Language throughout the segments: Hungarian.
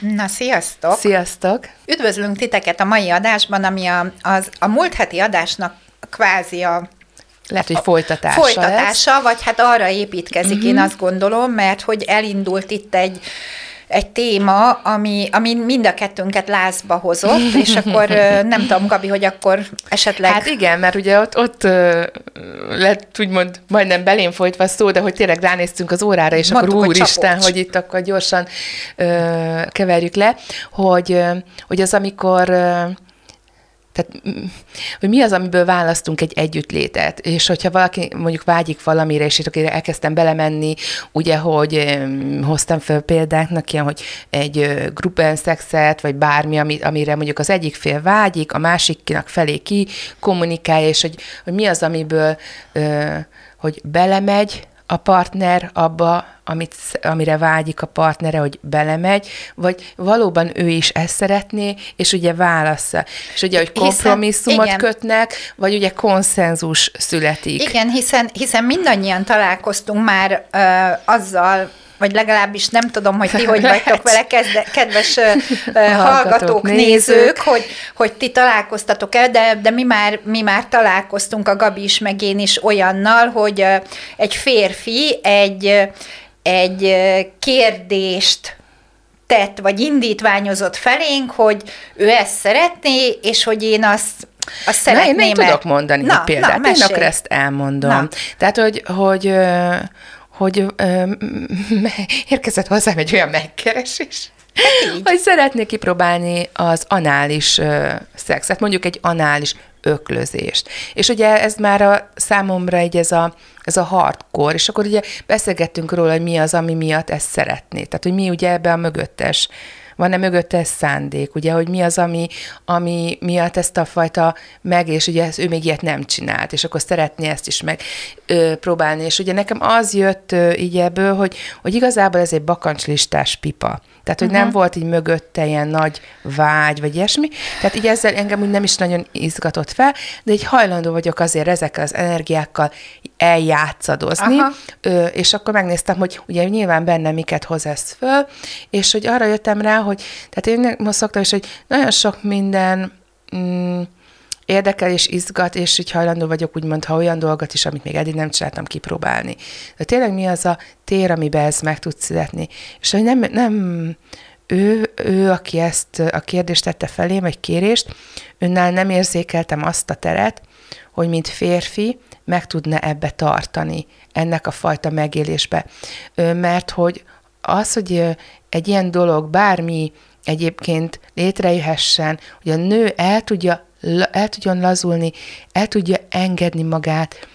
Na, sziasztok! Sziasztok! Üdvözlünk titeket a mai adásban, ami a, az, a múlt heti adásnak kvázi a lehet, hogy folytatása Folytatása, lesz. vagy hát arra építkezik, uh-huh. én azt gondolom, mert hogy elindult itt egy egy téma, ami, ami mind a kettőnket lázba hozott, és akkor nem tudom, Gabi, hogy akkor esetleg... Hát igen, mert ugye ott, ott lett úgymond majdnem belén folytva szó, de hogy tényleg ránéztünk az órára, és Mondtuk, akkor úristen, hogy, hogy itt akkor gyorsan ö, keverjük le, hogy, hogy az, amikor tehát, hogy mi az, amiből választunk egy együttlétet, és hogyha valaki mondjuk vágyik valamire, és itt elkezdtem belemenni, ugye, hogy hoztam fel példáknak ilyen, hogy egy gruppen szexet, vagy bármi, amire mondjuk az egyik fél vágyik, a másiknak felé ki kommunikálja, és hogy, hogy mi az, amiből hogy belemegy, a partner abba, amit, amire vágyik a partnere, hogy belemegy, vagy valóban ő is ezt szeretné, és ugye válassza. És ugye, hogy kompromisszumot hiszen, kötnek, vagy ugye konszenzus születik. Igen, hiszen, hiszen mindannyian találkoztunk már ö, azzal, vagy legalábbis nem tudom, hogy ti hogy vagytok vele, kezde, kedves hallgatók, nézők, hogy, hogy ti találkoztatok el, de, de mi, már, mi már találkoztunk, a Gabi is, meg én is olyannal, hogy egy férfi egy, egy kérdést tett, vagy indítványozott felénk, hogy ő ezt szeretné, és hogy én azt azt szeretném. Na, én nem tudok mondani na, példát, na, én akkor ezt elmondom. Na. Tehát, hogy, hogy hogy ö, érkezett hozzám egy olyan megkeresés, hogy szeretnék kipróbálni az anális ö, szexet, mondjuk egy anális öklözést. És ugye ez már a számomra egy ez a, ez a hardcore, és akkor ugye beszélgettünk róla, hogy mi az, ami miatt ezt szeretné. Tehát, hogy mi ugye ebbe a mögöttes van-e mögötte szándék, ugye, hogy mi az, ami, ami miatt ezt a fajta meg, és ugye ő még ilyet nem csinált, és akkor szeretné ezt is meg ö, próbálni, és ugye nekem az jött ö, így ebből, hogy, hogy igazából ez egy bakancslistás pipa. Tehát, hogy uh-huh. nem volt így mögötte ilyen nagy vágy, vagy ilyesmi. Tehát így ezzel engem úgy nem is nagyon izgatott fel, de egy hajlandó vagyok azért ezekkel az energiákkal eljátszadozni, Ö, és akkor megnéztem, hogy ugye nyilván benne miket hoz ez föl, és hogy arra jöttem rá, hogy, tehát én most szoktam is, hogy nagyon sok minden mm, érdekel és izgat, és így hajlandó vagyok úgymond, ha olyan dolgot is, amit még eddig nem csináltam kipróbálni. De tényleg mi az a tér, amiben ez meg tud születni? És hogy nem, nem ő, ő, aki ezt a kérdést tette felém, vagy kérést, önnál nem érzékeltem azt a teret, hogy mint férfi meg tudna ebbe tartani, ennek a fajta megélésbe. Mert hogy az, hogy egy ilyen dolog, bármi egyébként létrejöhessen, hogy a nő el, tudja, el tudjon lazulni, el tudja engedni magát,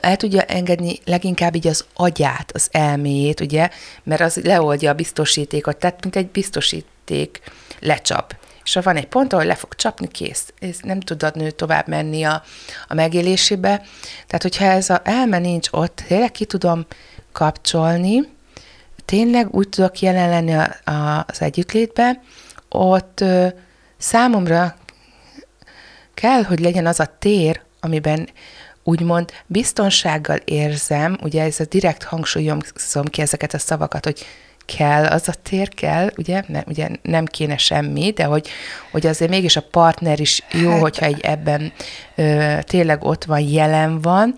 el tudja engedni leginkább így az agyát, az elméjét, ugye, mert az leoldja a biztosítékot, tehát mint egy biztosíték lecsap. És ha van egy pont, ahol le fog csapni, kész. Ez nem tud a nő tovább menni a, a megélésébe. Tehát, hogyha ez a elme nincs ott, tényleg ki tudom kapcsolni, tényleg úgy tudok jelen lenni a, a, az együttlétbe, ott ö, számomra kell, hogy legyen az a tér, amiben úgymond biztonsággal érzem, ugye ez a direkt hangsúlyom ki ezeket a szavakat, hogy kell, az a tér kell, ugye, ne, ugye nem kéne semmi, de hogy, hogy azért mégis a partner is jó, hát, hogyha egy ebben ö, tényleg ott van, jelen van,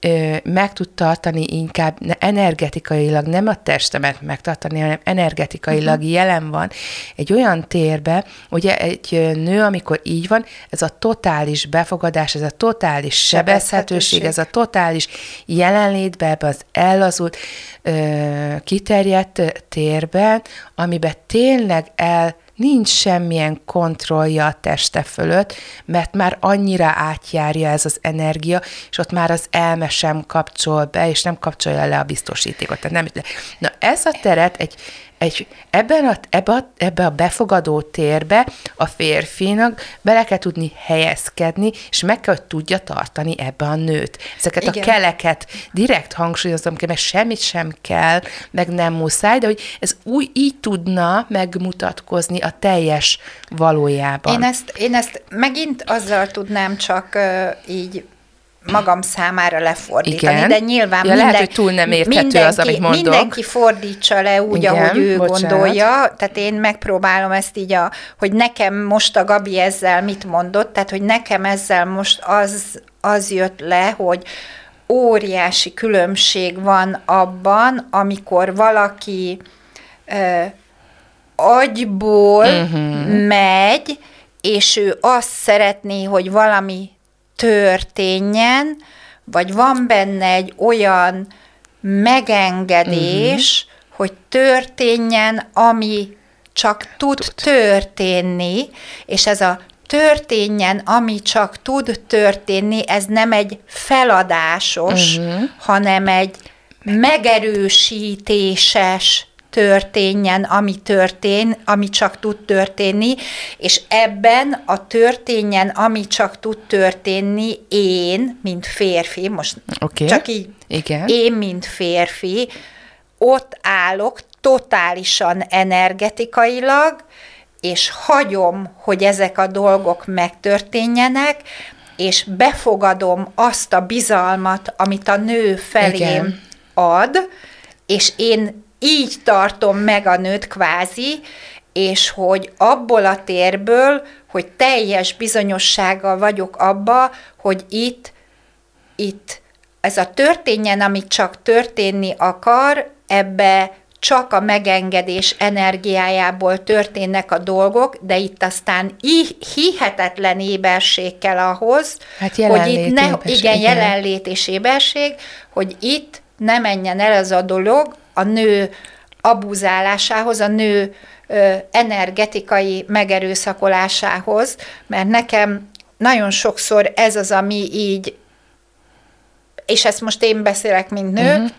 ö, meg tud tartani inkább energetikailag, nem a testemet megtartani, hanem energetikailag uh-huh. jelen van. Egy olyan térbe, ugye egy nő, amikor így van, ez a totális befogadás, ez a totális sebezhetőség, ez a totális jelenlétbe, ebbe az ellazult, ö, kiterjedt térben, amiben tényleg el nincs semmilyen kontrollja a teste fölött, mert már annyira átjárja ez az energia, és ott már az elme sem kapcsol be, és nem kapcsolja le a biztosítékot. Tehát nem, na ez a teret egy, egy, ebben a, ebbe, a, ebbe a befogadó térbe a férfinak bele kell tudni helyezkedni, és meg kell, hogy tudja tartani ebbe a nőt. Ezeket Igen. a keleket direkt hangsúlyozom ki, mert semmit sem kell, meg nem muszáj, de hogy ez úgy így tudna megmutatkozni a teljes valójában. Én ezt, én ezt megint azzal tudnám csak uh, így magam számára lefordítani, Igen. de nyilván ja, minden, lehet, hogy túl nem érthető mindenki, az, amit mondok. Mindenki fordítsa le úgy, Igen, ahogy ő bocsánat. gondolja, tehát én megpróbálom ezt így, a, hogy nekem most a Gabi ezzel mit mondott, tehát hogy nekem ezzel most az, az jött le, hogy óriási különbség van abban, amikor valaki ö, agyból uh-huh. megy, és ő azt szeretné, hogy valami történjen, vagy van benne egy olyan megengedés, uh-huh. hogy történjen, ami csak tud, tud történni, és ez a történjen, ami csak tud történni, ez nem egy feladásos, uh-huh. hanem egy megerősítéses történjen, ami történ, ami csak tud történni, és ebben a történjen, ami csak tud történni, én, mint férfi, most okay. csak így, Igen. én, mint férfi, ott állok totálisan energetikailag, és hagyom, hogy ezek a dolgok megtörténjenek, és befogadom azt a bizalmat, amit a nő felém Igen. ad, és én így tartom meg a nőt kvázi, és hogy abból a térből, hogy teljes bizonyossággal vagyok abba, hogy itt, itt ez a történjen, amit csak történni akar, ebbe csak a megengedés energiájából történnek a dolgok, de itt aztán hihetetlen éberség kell ahhoz, hát hogy itt ne, éberség, igen, jelenlét és éberség, hogy itt ne menjen el ez a dolog, a nő abuzálásához, a nő energetikai megerőszakolásához, mert nekem nagyon sokszor ez az, ami így, és ezt most én beszélek, mint nő, uh-huh.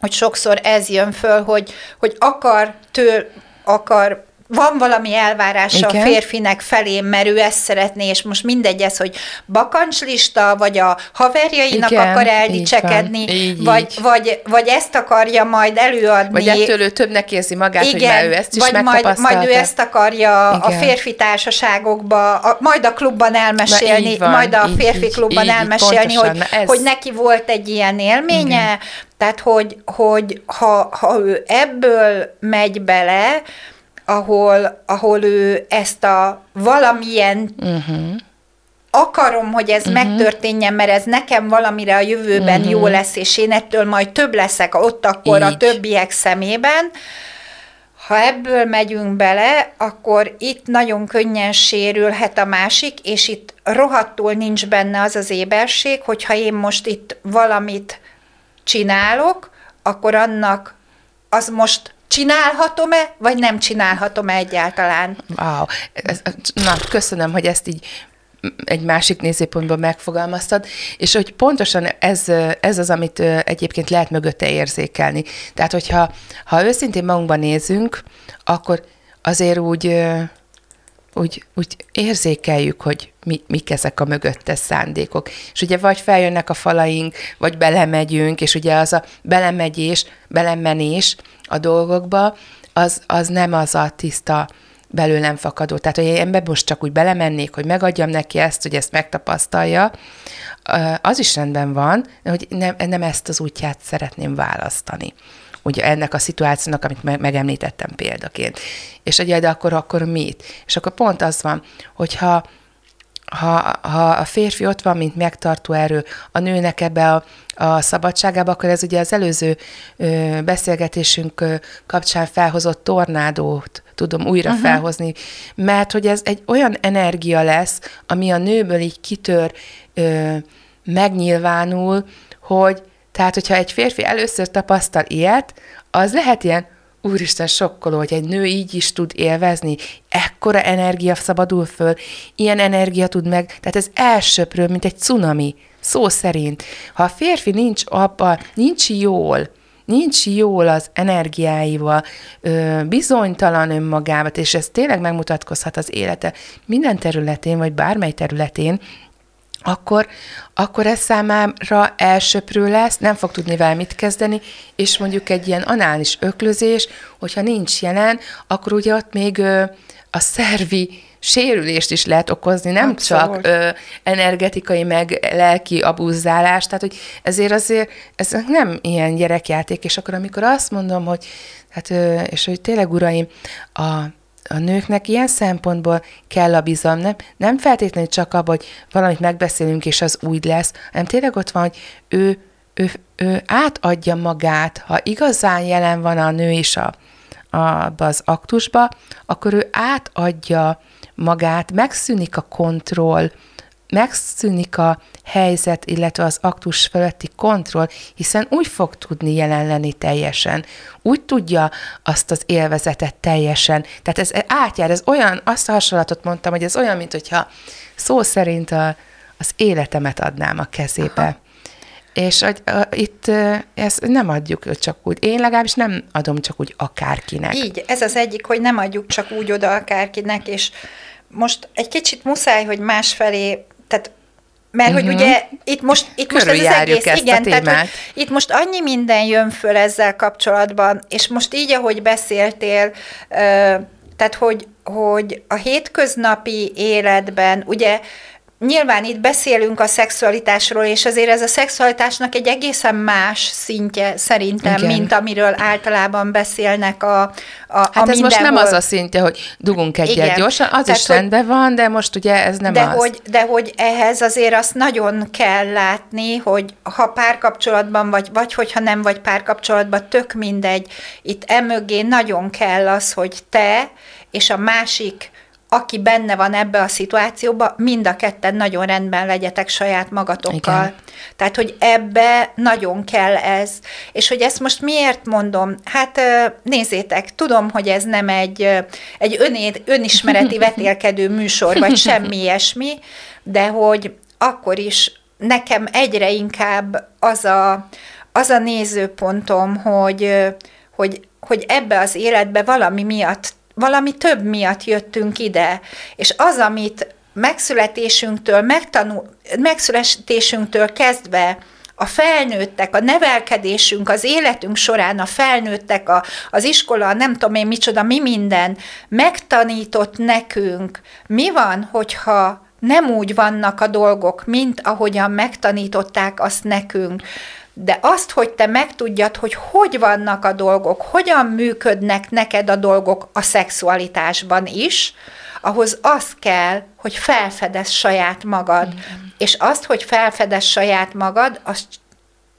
hogy sokszor ez jön föl, hogy, hogy akar től, akar van valami elvárása Igen. a férfinek felé, mert ő ezt szeretné, és most mindegy ez, hogy bakancslista, vagy a haverjainak Igen, akar eldicsekedni, így vagy, így. Vagy, vagy ezt akarja majd előadni. Vagy ettől ő többnek érzi magát, Igen, hogy már ő ezt is vagy majd, majd ő ezt akarja Igen. a férfi társaságokba, a, majd a klubban elmesélni, van, majd a férfi így, klubban így, elmesélni, hogy, ez... hogy neki volt egy ilyen élménye, Igen. tehát hogy, hogy ha, ha ő ebből megy bele, ahol, ahol ő ezt a valamilyen uh-huh. akarom, hogy ez uh-huh. megtörténjen, mert ez nekem valamire a jövőben uh-huh. jó lesz, és én ettől majd több leszek ott akkor Így. a többiek szemében, ha ebből megyünk bele, akkor itt nagyon könnyen sérülhet a másik, és itt rohadtul nincs benne az az éberség, hogyha én most itt valamit csinálok, akkor annak az most csinálhatom-e, vagy nem csinálhatom-e egyáltalán? Wow. Ez, na, köszönöm, hogy ezt így egy másik nézőpontból megfogalmaztad, és hogy pontosan ez, ez az, amit egyébként lehet mögötte érzékelni. Tehát, hogyha ha őszintén magunkban nézünk, akkor azért úgy, úgy, úgy érzékeljük, hogy mi, mik ezek a mögöttes szándékok. És ugye vagy feljönnek a falaink, vagy belemegyünk, és ugye az a belemegyés, belemenés a dolgokba, az, az nem az a tiszta belőlem fakadó. Tehát, hogy én be most csak úgy belemennék, hogy megadjam neki ezt, hogy ezt megtapasztalja, az is rendben van, hogy nem, nem ezt az útját szeretném választani ugye ennek a szituációnak, amit me- megemlítettem példaként. És ugye, de akkor, akkor mit? És akkor pont az van, hogyha ha, ha a férfi ott van, mint megtartó erő, a nőnek ebbe a, a szabadságába, akkor ez ugye az előző ö, beszélgetésünk ö, kapcsán felhozott tornádót tudom újra uh-huh. felhozni, mert hogy ez egy olyan energia lesz, ami a nőből így kitör, ö, megnyilvánul, hogy tehát, hogyha egy férfi először tapasztal ilyet, az lehet ilyen, úristen, sokkoló, hogy egy nő így is tud élvezni, ekkora energia szabadul föl, ilyen energia tud meg, tehát ez elsöprő, mint egy cunami, szó szerint. Ha a férfi nincs abban, nincs jól, nincs jól az energiáival, bizonytalan önmagával, és ez tényleg megmutatkozhat az élete minden területén, vagy bármely területén, akkor, akkor ez számára elsöprő lesz, nem fog tudni vele mit kezdeni, és mondjuk egy ilyen anális öklözés, hogyha nincs jelen, akkor ugye ott még ö, a szervi sérülést is lehet okozni, nem Abszolút. csak ö, energetikai, meg lelki abúzálást, tehát hogy ezért azért ez nem ilyen gyerekjáték, és akkor amikor azt mondom, hogy hát, ö, és hogy tényleg uraim, a a nőknek ilyen szempontból kell a bizalom, nem, nem feltétlenül csak abban, hogy valamit megbeszélünk, és az úgy lesz, hanem tényleg ott van, hogy ő, ő, ő átadja magát, ha igazán jelen van a nő is a, a, az aktusba, akkor ő átadja magát, megszűnik a kontroll, megszűnik a helyzet, illetve az aktus feletti kontroll, hiszen úgy fog tudni jelen lenni teljesen, úgy tudja azt az élvezetet teljesen. Tehát ez átjár, ez olyan, azt a hasonlatot mondtam, hogy ez olyan, mint hogyha szó szerint a, az életemet adnám a kezébe. Aha. És a, a, itt ezt nem adjuk csak úgy. Én legalábbis nem adom csak úgy akárkinek. Így, ez az egyik, hogy nem adjuk csak úgy oda akárkinek, és most egy kicsit muszáj, hogy másfelé, tehát mert uh-huh. hogy mhm. ugye itt most, itt most ez az egész, ezt igen, tehát hogy itt most annyi minden jön föl ezzel kapcsolatban, és most így, ahogy beszéltél, tehát hogy, hogy a hétköznapi életben, ugye Nyilván itt beszélünk a szexualitásról, és azért ez a szexualitásnak egy egészen más szintje szerintem, Igen. mint amiről általában beszélnek a, a Hát a ez most nem az a szintje, hogy dugunk egyet Igen. gyorsan, az Tehát, is hogy, rendben van, de most ugye ez nem de az. Hogy, de hogy ehhez azért azt nagyon kell látni, hogy ha párkapcsolatban vagy, vagy hogyha nem vagy párkapcsolatban, tök mindegy, itt emögé nagyon kell az, hogy te és a másik aki benne van ebbe a szituációba, mind a ketten nagyon rendben legyetek saját magatokkal. Igen. Tehát, hogy ebbe nagyon kell ez. És hogy ezt most miért mondom? Hát nézzétek, tudom, hogy ez nem egy, egy öné, önismereti vetélkedő műsor, vagy semmi ilyesmi, de hogy akkor is nekem egyre inkább az a, az a nézőpontom, hogy, hogy, hogy ebbe az életbe valami miatt valami több miatt jöttünk ide, és az, amit megszületésünktől, megtanul, megszületésünktől kezdve a felnőttek, a nevelkedésünk, az életünk során a felnőttek, a, az iskola, nem tudom én micsoda, mi minden megtanított nekünk, mi van, hogyha nem úgy vannak a dolgok, mint ahogyan megtanították azt nekünk de azt, hogy te megtudjad, hogy hogy vannak a dolgok, hogyan működnek neked a dolgok a szexualitásban is, ahhoz az kell, hogy felfedez saját magad. Mm. És azt, hogy felfedez saját magad, azt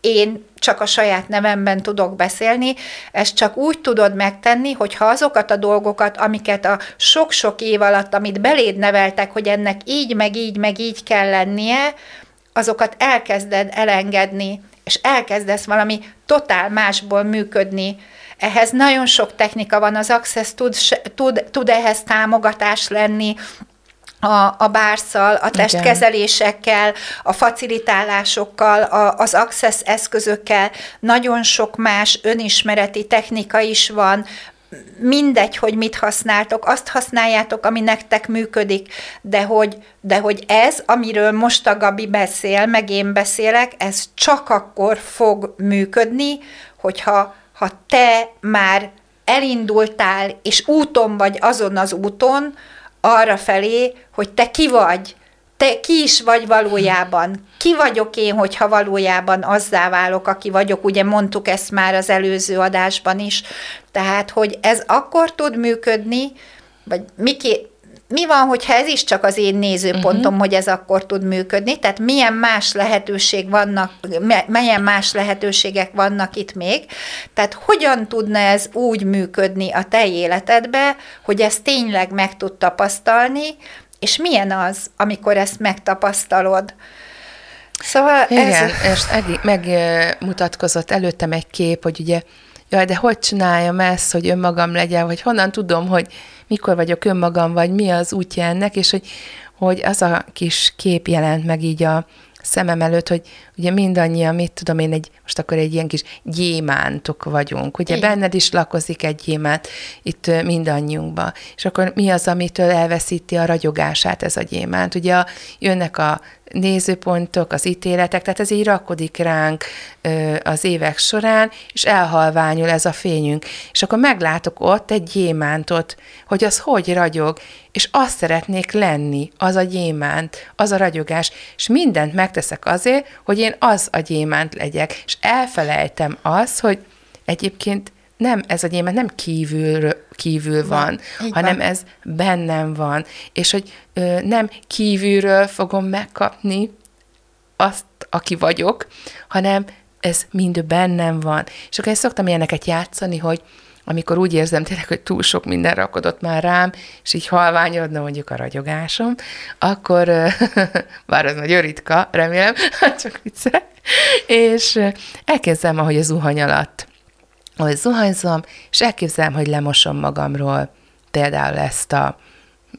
én csak a saját nevemben tudok beszélni, ezt csak úgy tudod megtenni, hogyha azokat a dolgokat, amiket a sok-sok év alatt, amit beléd neveltek, hogy ennek így, meg így, meg így kell lennie, azokat elkezded elengedni, és elkezdesz valami totál másból működni. Ehhez nagyon sok technika van, az Access tud, tud, tud ehhez támogatás lenni, a, a bárszal, a testkezelésekkel, a facilitálásokkal, a, az access eszközökkel, nagyon sok más önismereti technika is van, mindegy, hogy mit használtok, azt használjátok, ami nektek működik, de hogy, de hogy ez, amiről most a Gabi beszél, meg én beszélek, ez csak akkor fog működni, hogyha ha te már elindultál, és úton vagy azon az úton, arra felé, hogy te ki vagy, te ki is vagy valójában? Ki vagyok én, hogyha valójában azzá válok, aki vagyok? Ugye mondtuk ezt már az előző adásban is. Tehát, hogy ez akkor tud működni, vagy Miki, mi van, hogyha ez is csak az én nézőpontom, uh-huh. hogy ez akkor tud működni? Tehát milyen más lehetőség vannak, milyen más lehetőségek vannak itt még? Tehát hogyan tudna ez úgy működni a te életedbe, hogy ezt tényleg meg tud tapasztalni, és milyen az, amikor ezt megtapasztalod? Szóval Igen, ez... és megmutatkozott előttem egy kép, hogy ugye, jaj, de hogy csináljam ezt, hogy önmagam legyen, vagy honnan tudom, hogy mikor vagyok önmagam, vagy mi az útja ennek, és hogy, hogy az a kis kép jelent meg így a szemem előtt, hogy ugye mindannyian, mit tudom én, egy, most akkor egy ilyen kis gyémántok vagyunk. Ugye Igen. benned is lakozik egy gyémánt itt mindannyiunkban. És akkor mi az, amitől elveszíti a ragyogását ez a gyémánt? Ugye a, jönnek a nézőpontok, az ítéletek, tehát ez így rakodik ránk ö, az évek során, és elhalványul ez a fényünk. És akkor meglátok ott egy gyémántot, hogy az hogy ragyog, és azt szeretnék lenni, az a gyémánt, az a ragyogás, és mindent megteszek azért, hogy én az a gyémánt legyek, és elfelejtem azt, hogy egyébként nem ez a gyémánt nem kívül, kívül van, van hanem van. ez bennem van, és hogy ö, nem kívülről fogom megkapni azt, aki vagyok, hanem ez mind bennem van. És akkor én szoktam ilyeneket játszani, hogy amikor úgy érzem tényleg, hogy túl sok minden rakodott már rám, és így halványodna mondjuk a ragyogásom, akkor, bár az nagyon ritka, remélem, csak viccelek, és elkezdem, ahogy a zuhany alatt ahogy zuhanyzom, és elképzelem, hogy lemosom magamról például ezt a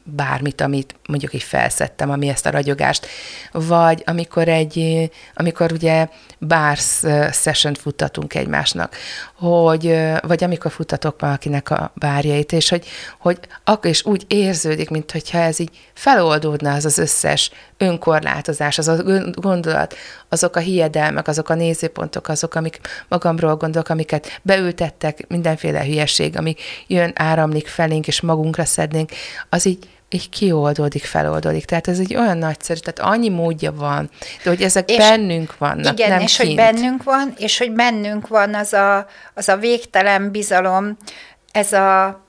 bármit, amit mondjuk így felszettem, ami ezt a ragyogást, vagy amikor egy, amikor ugye bars session futtatunk egymásnak, hogy, vagy amikor futtatok valakinek a bárjait, és hogy, hogy akkor is úgy érződik, mint hogyha ez így feloldódna az az összes önkorlátozás, az a gondolat, azok a hiedelmek, azok a nézőpontok, azok, amik magamról gondolok, amiket beültettek, mindenféle hülyeség, ami jön, áramlik felénk, és magunkra szednénk, az így így kioldódik, feloldódik. Tehát ez egy olyan nagyszerű, tehát annyi módja van, de hogy ezek és bennünk vannak, Igen, nem és kint. hogy bennünk van, és hogy bennünk van az a, az a végtelen bizalom, ez a,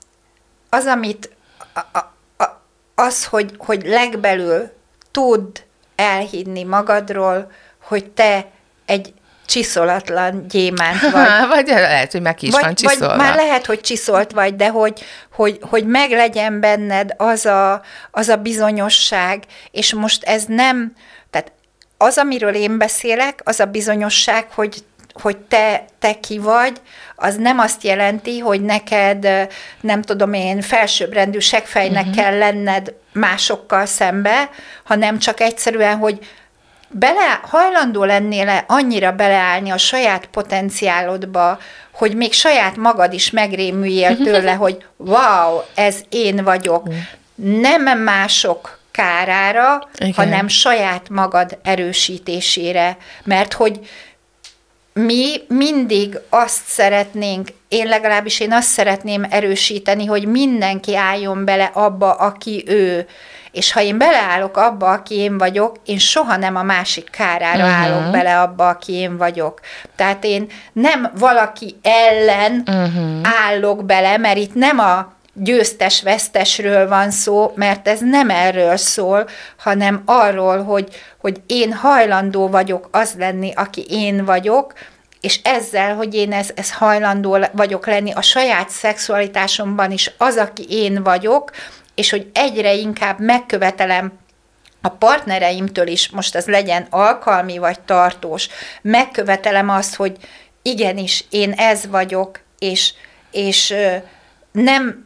az, amit a, a, a, az, hogy, hogy legbelül tud elhinni magadról, hogy te egy csiszolatlan gyémánt vagy. vagy lehet, hogy meg is vagy, van csiszolva. Vagy már lehet, hogy csiszolt vagy, de hogy, hogy, hogy meglegyen benned az a, az a bizonyosság, és most ez nem, tehát az, amiről én beszélek, az a bizonyosság, hogy hogy te, te ki vagy, az nem azt jelenti, hogy neked, nem tudom én, felsőbbrendű segfejnek uh-huh. kell lenned másokkal szembe, hanem csak egyszerűen, hogy bele, hajlandó lennél-e annyira beleállni a saját potenciálodba, hogy még saját magad is megrémüljél tőle, hogy wow, ez én vagyok. Nem mások kárára, Igen. hanem saját magad erősítésére. Mert hogy mi mindig azt szeretnénk, én legalábbis én azt szeretném erősíteni, hogy mindenki álljon bele abba, aki ő. És ha én beleállok abba, aki én vagyok, én soha nem a másik kárára uh-huh. állok bele abba, aki én vagyok. Tehát én nem valaki ellen uh-huh. állok bele, mert itt nem a győztes-vesztesről van szó, mert ez nem erről szól, hanem arról, hogy, hogy én hajlandó vagyok az lenni, aki én vagyok, és ezzel, hogy én ez, ez hajlandó vagyok lenni a saját szexualitásomban is az, aki én vagyok, és hogy egyre inkább megkövetelem a partnereimtől is, most ez legyen alkalmi vagy tartós, megkövetelem azt, hogy igenis, én ez vagyok, és, és nem,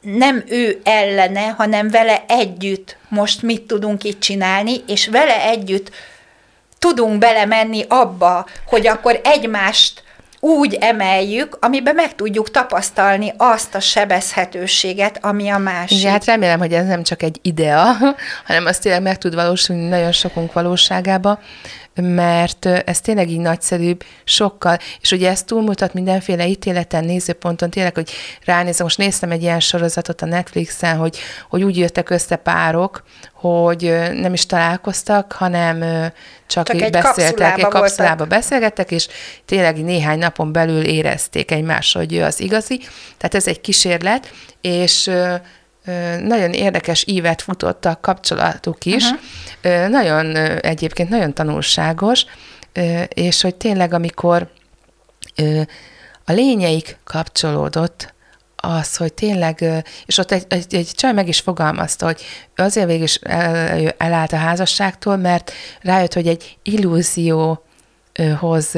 nem ő ellene, hanem vele együtt most mit tudunk itt csinálni, és vele együtt tudunk belemenni abba, hogy akkor egymást úgy emeljük, amiben meg tudjuk tapasztalni azt a sebezhetőséget, ami a másik. Igen, hát remélem, hogy ez nem csak egy idea, hanem az tényleg meg tud valósulni nagyon sokunk valóságába, mert ez tényleg így nagyszerűbb, sokkal, és ugye ez túlmutat mindenféle ítéleten, nézőponton, tényleg, hogy ránézem, most néztem egy ilyen sorozatot a Netflixen, hogy, hogy úgy jöttek össze párok, hogy nem is találkoztak, hanem csak, csak egy beszéltek, egy kapszulába beszélgettek, és tényleg néhány napon belül érezték egymásra, hogy ő az igazi. Tehát ez egy kísérlet, és nagyon érdekes ívet futott a kapcsolatuk is, uh-huh. nagyon egyébként nagyon tanulságos, és hogy tényleg amikor a lényeik kapcsolódott, az, hogy tényleg, és ott egy, egy, egy csaj meg is fogalmazta, hogy azért végig is el, elállt a házasságtól, mert rájött, hogy egy illúzió hoz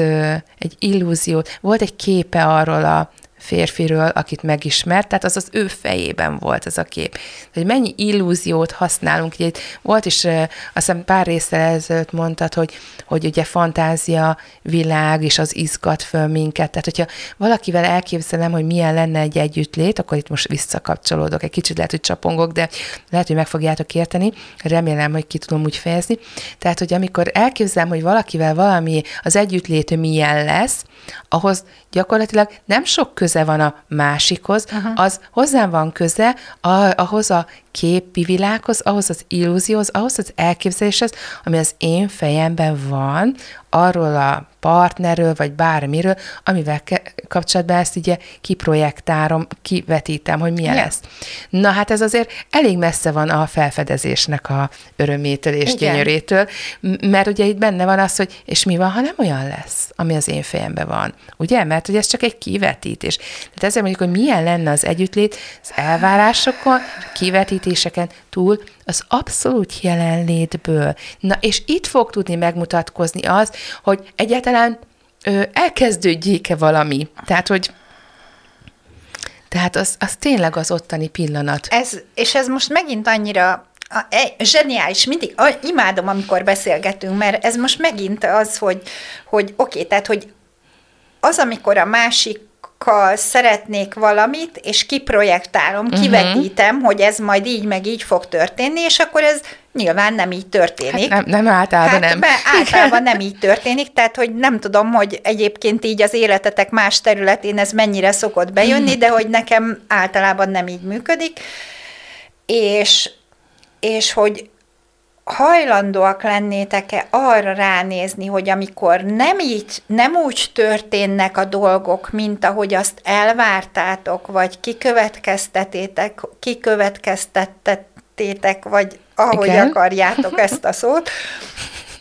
egy illúziót, volt egy képe arról a férfiről, akit megismert, tehát az az ő fejében volt ez a kép. Hogy mennyi illúziót használunk. Ugye itt volt is, azt hiszem pár részre ezelőtt mondtad, hogy, hogy ugye fantázia világ, és az izgat föl minket. Tehát, hogyha valakivel elképzelem, hogy milyen lenne egy együttlét, akkor itt most visszakapcsolódok. Egy kicsit lehet, hogy csapongok, de lehet, hogy meg fogjátok érteni. Remélem, hogy ki tudom úgy fejezni. Tehát, hogy amikor elképzelem, hogy valakivel valami az együttlét milyen lesz, ahhoz gyakorlatilag nem sok köze van a másikhoz, uh-huh. az hozzám van köze a, ahhoz a képi világhoz, ahhoz az illúzióhoz, ahhoz az elképzeléshez, ami az én fejemben van, arról a partnerről, vagy bármiről, amivel kapcsolatban ezt ugye kiprojektálom, kivetítem, hogy milyen yeah. lesz. Na hát ez azért elég messze van a felfedezésnek a örömétől és Igen. gyönyörétől, mert ugye itt benne van az, hogy és mi van, ha nem olyan lesz, ami az én fejemben van. Ugye? Mert ugye ez csak egy kivetítés. Tehát ezért mondjuk, hogy milyen lenne az együttlét az elvárásokon, kivetítéseken túl, az abszolút jelenlétből. Na, és itt fog tudni megmutatkozni az, hogy egyáltalán ö, elkezdődjék-e valami. Tehát, hogy tehát az, az tényleg az ottani pillanat. Ez, és ez most megint annyira a, zseniális, mindig a, imádom, amikor beszélgetünk, mert ez most megint az, hogy, hogy oké, tehát, hogy az, amikor a másik szeretnék valamit, és kiprojektálom, uh-huh. kivetítem, hogy ez majd így meg így fog történni, és akkor ez nyilván nem így történik. Hát nem, nem általában hát, nem. Be, általában nem így történik, tehát hogy nem tudom, hogy egyébként így az életetek más területén ez mennyire szokott bejönni, de hogy nekem általában nem így működik, és, és hogy hajlandóak lennétek-e arra ránézni, hogy amikor nem így, nem úgy történnek a dolgok, mint ahogy azt elvártátok, vagy kikövetkeztetétek, kikövetkeztettétek, vagy ahogy Igen. akarjátok ezt a szót,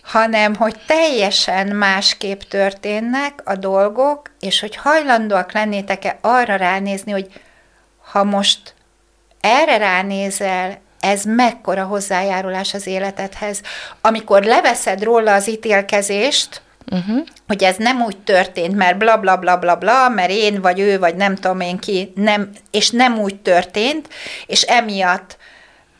hanem hogy teljesen másképp történnek a dolgok, és hogy hajlandóak lennétek-e arra ránézni, hogy ha most erre ránézel, ez mekkora hozzájárulás az életedhez. Amikor leveszed róla az ítélkezést, uh-huh. hogy ez nem úgy történt, mert bla bla bla bla bla, mert én vagy ő, vagy nem tudom én ki, nem, és nem úgy történt, és emiatt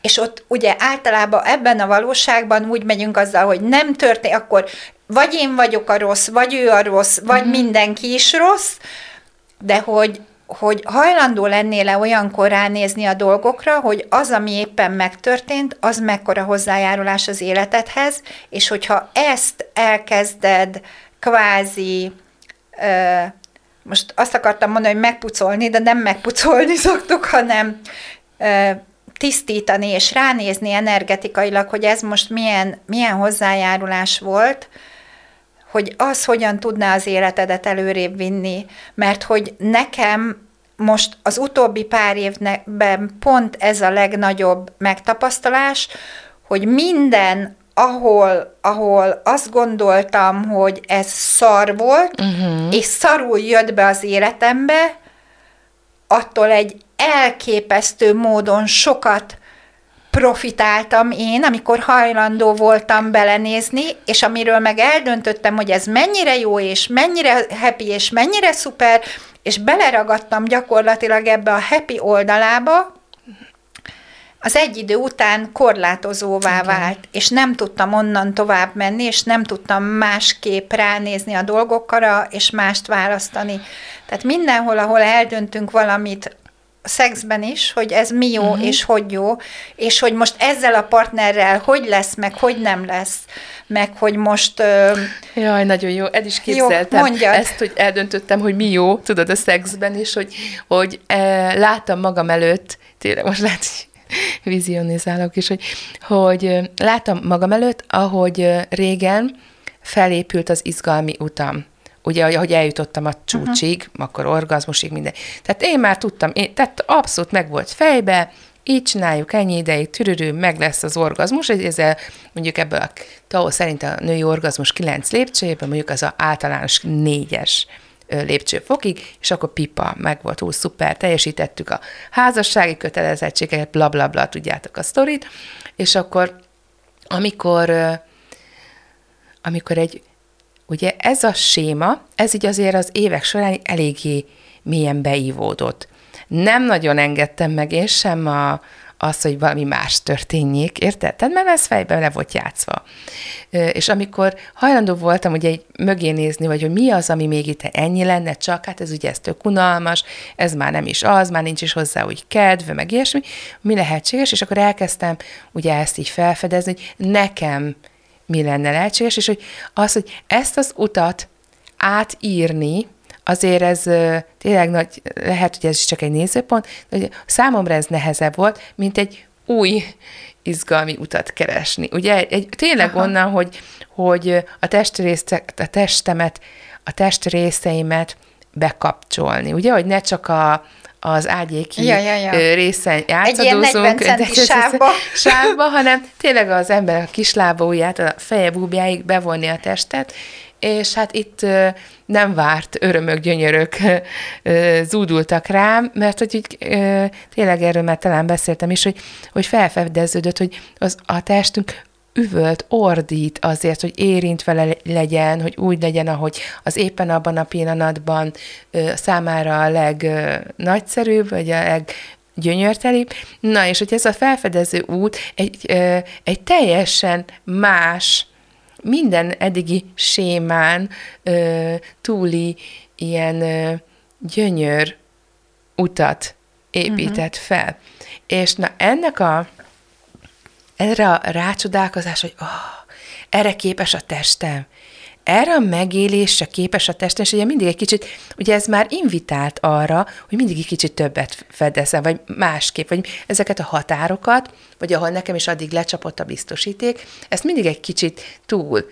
és ott ugye általában ebben a valóságban úgy megyünk azzal, hogy nem történt, akkor vagy én vagyok a rossz, vagy ő a rossz, vagy uh-huh. mindenki is rossz, de hogy hogy hajlandó lennél-e olyankor ránézni a dolgokra, hogy az, ami éppen megtörtént, az mekkora hozzájárulás az életedhez, és hogyha ezt elkezded kvázi, ö, most azt akartam mondani, hogy megpucolni, de nem megpucolni szoktuk, hanem ö, tisztítani és ránézni energetikailag, hogy ez most milyen, milyen hozzájárulás volt, hogy az hogyan tudná az életedet előrébb vinni, mert hogy nekem most az utóbbi pár évben pont ez a legnagyobb megtapasztalás, hogy minden, ahol, ahol azt gondoltam, hogy ez szar volt, uh-huh. és szarul jött be az életembe, attól egy elképesztő módon sokat profitáltam én, amikor hajlandó voltam belenézni, és amiről meg eldöntöttem, hogy ez mennyire jó, és mennyire happy, és mennyire szuper, és beleragadtam gyakorlatilag ebbe a happy oldalába, az egy idő után korlátozóvá Igen. vált, és nem tudtam onnan tovább menni, és nem tudtam másképp ránézni a dolgokra, és mást választani. Tehát mindenhol, ahol eldöntünk valamit, szexben is, hogy ez mi jó, uh-huh. és hogy jó, és hogy most ezzel a partnerrel hogy lesz, meg hogy nem lesz, meg hogy most... Uh... Jaj, nagyon jó, ez is képzeltem. Jó, Ezt, hogy eldöntöttem, hogy mi jó, tudod, a szexben is, hogy, hogy eh, láttam magam előtt, tényleg most lehet, vizionizálok is, hogy, hogy láttam magam előtt, ahogy régen felépült az izgalmi utam ugye, ahogy eljutottam a csúcsig, uh-huh. akkor orgazmusig, minden. Tehát én már tudtam, én, tehát abszolút meg volt fejbe, így csináljuk ennyi ideig, türürű, meg lesz az orgazmus, ezzel mondjuk ebből a Tao szerint a női orgazmus 9 lépcsőjében, mondjuk az a általános négyes lépcsőfokig, és akkor pipa, meg volt úgy szuper, teljesítettük a házassági kötelezettségeket, bla, bla, bla, tudjátok a sztorit, és akkor amikor, amikor egy Ugye ez a séma, ez így azért az évek során eléggé milyen beívódott. Nem nagyon engedtem meg én sem a, az, hogy valami más történjék, érted? Tehát mert ez fejben le volt játszva. És amikor hajlandó voltam ugye egy mögé nézni, vagy hogy mi az, ami még itt ennyi lenne, csak hát ez ugye ez tök unalmas, ez már nem is az, már nincs is hozzá úgy kedv, meg ilyesmi, mi lehetséges, és akkor elkezdtem ugye ezt így felfedezni, hogy nekem mi lenne lehetséges, és hogy az, hogy ezt az utat átírni, azért ez tényleg nagy, lehet, hogy ez is csak egy nézőpont, de hogy számomra ez nehezebb volt, mint egy új izgalmi utat keresni. Ugye egy, tényleg Aha. onnan, hogy, hogy a, testrészt, a testemet, a testrészeimet bekapcsolni. Ugye, hogy ne csak a, az ágyéki ja, ja, ja. részen játszadózunk. Egy sávba. sávba, hanem tényleg az ember a kislábóját, a feje búbjáig bevonni a testet, és hát itt nem várt örömök, gyönyörök zúdultak rám, mert hogy így, tényleg erről már talán beszéltem is, hogy, hogy felfedeződött, hogy az, a testünk üvölt, ordít azért, hogy érint vele legyen, hogy úgy legyen, ahogy az éppen abban a pillanatban számára a legnagyszerűbb, vagy a leg. Na, és hogy ez a felfedező út egy, egy teljesen más minden eddigi sémán ö, túli ilyen ö, gyönyör utat épített uh-huh. fel. És na ennek a erre a rácsodálkozás, hogy oh, erre képes a testem, erre a megélésre képes a testem, és ugye mindig egy kicsit, ugye ez már invitált arra, hogy mindig egy kicsit többet fedezem, vagy másképp, vagy ezeket a határokat, vagy ahol nekem is addig lecsapott a biztosíték, ezt mindig egy kicsit túl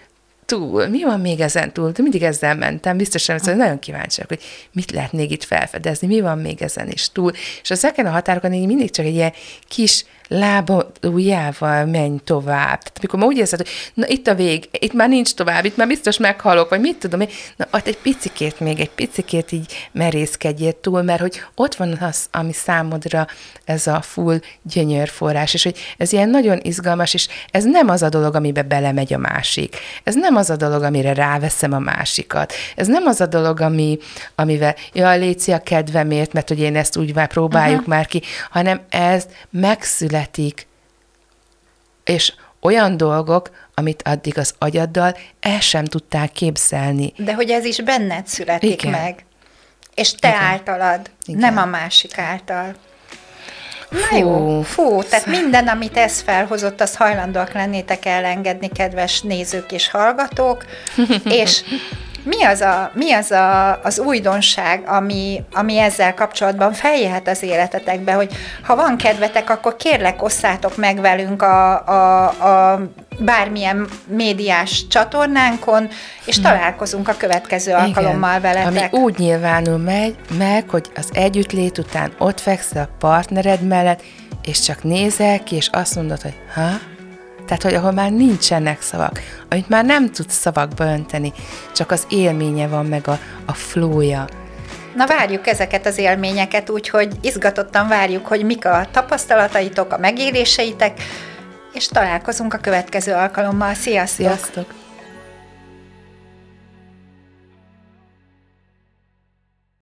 túl? Mi van még ezen túl? De mindig ezzel mentem, biztosan, hogy nagyon kíváncsiak, hogy mit lehetnék itt felfedezni, mi van még ezen is túl. És ezeken a határokon így mindig csak egy ilyen kis lábujjával menj tovább. Tehát amikor ma úgy érzed, hogy na itt a vég, itt már nincs tovább, itt már biztos meghalok, vagy mit tudom én, na ott egy picikét még, egy picikét így merészkedjél túl, mert hogy ott van az, ami számodra ez a full gyönyörforrás, és hogy ez ilyen nagyon izgalmas, és ez nem az a dolog, amibe belemegy a másik. Ez nem az a dolog, amire ráveszem a másikat. Ez nem az a dolog, ami, amivel, ja, léci a kedvemért, mert hogy én ezt úgy már próbáljuk uh-huh. már ki, hanem ez megszület születik, és olyan dolgok, amit addig az agyaddal el sem tudtál képzelni. De hogy ez is benned születik Igen. meg. És te Igen. általad, Igen. nem a másik által. Na fú. jó, fú, tehát minden, amit ez felhozott, az hajlandóak lennétek elengedni, kedves nézők és hallgatók, és mi az, a, mi az a, az újdonság, ami, ami ezzel kapcsolatban feljöhet az életetekbe, hogy ha van kedvetek, akkor kérlek osszátok meg velünk a, a, a bármilyen médiás csatornánkon, és hmm. találkozunk a következő Igen. alkalommal veletek. Ami úgy nyilvánul meg, meg, hogy az együttlét után ott fekszel a partnered mellett, és csak nézel ki, és azt mondod, hogy ha, tehát, hogy ahol már nincsenek szavak, amit már nem tudsz szavakba önteni, csak az élménye van meg a, a flója. Na várjuk ezeket az élményeket, úgyhogy izgatottan várjuk, hogy mik a tapasztalataitok, a megéléseitek, és találkozunk a következő alkalommal. Sziasztok! Sziasztok!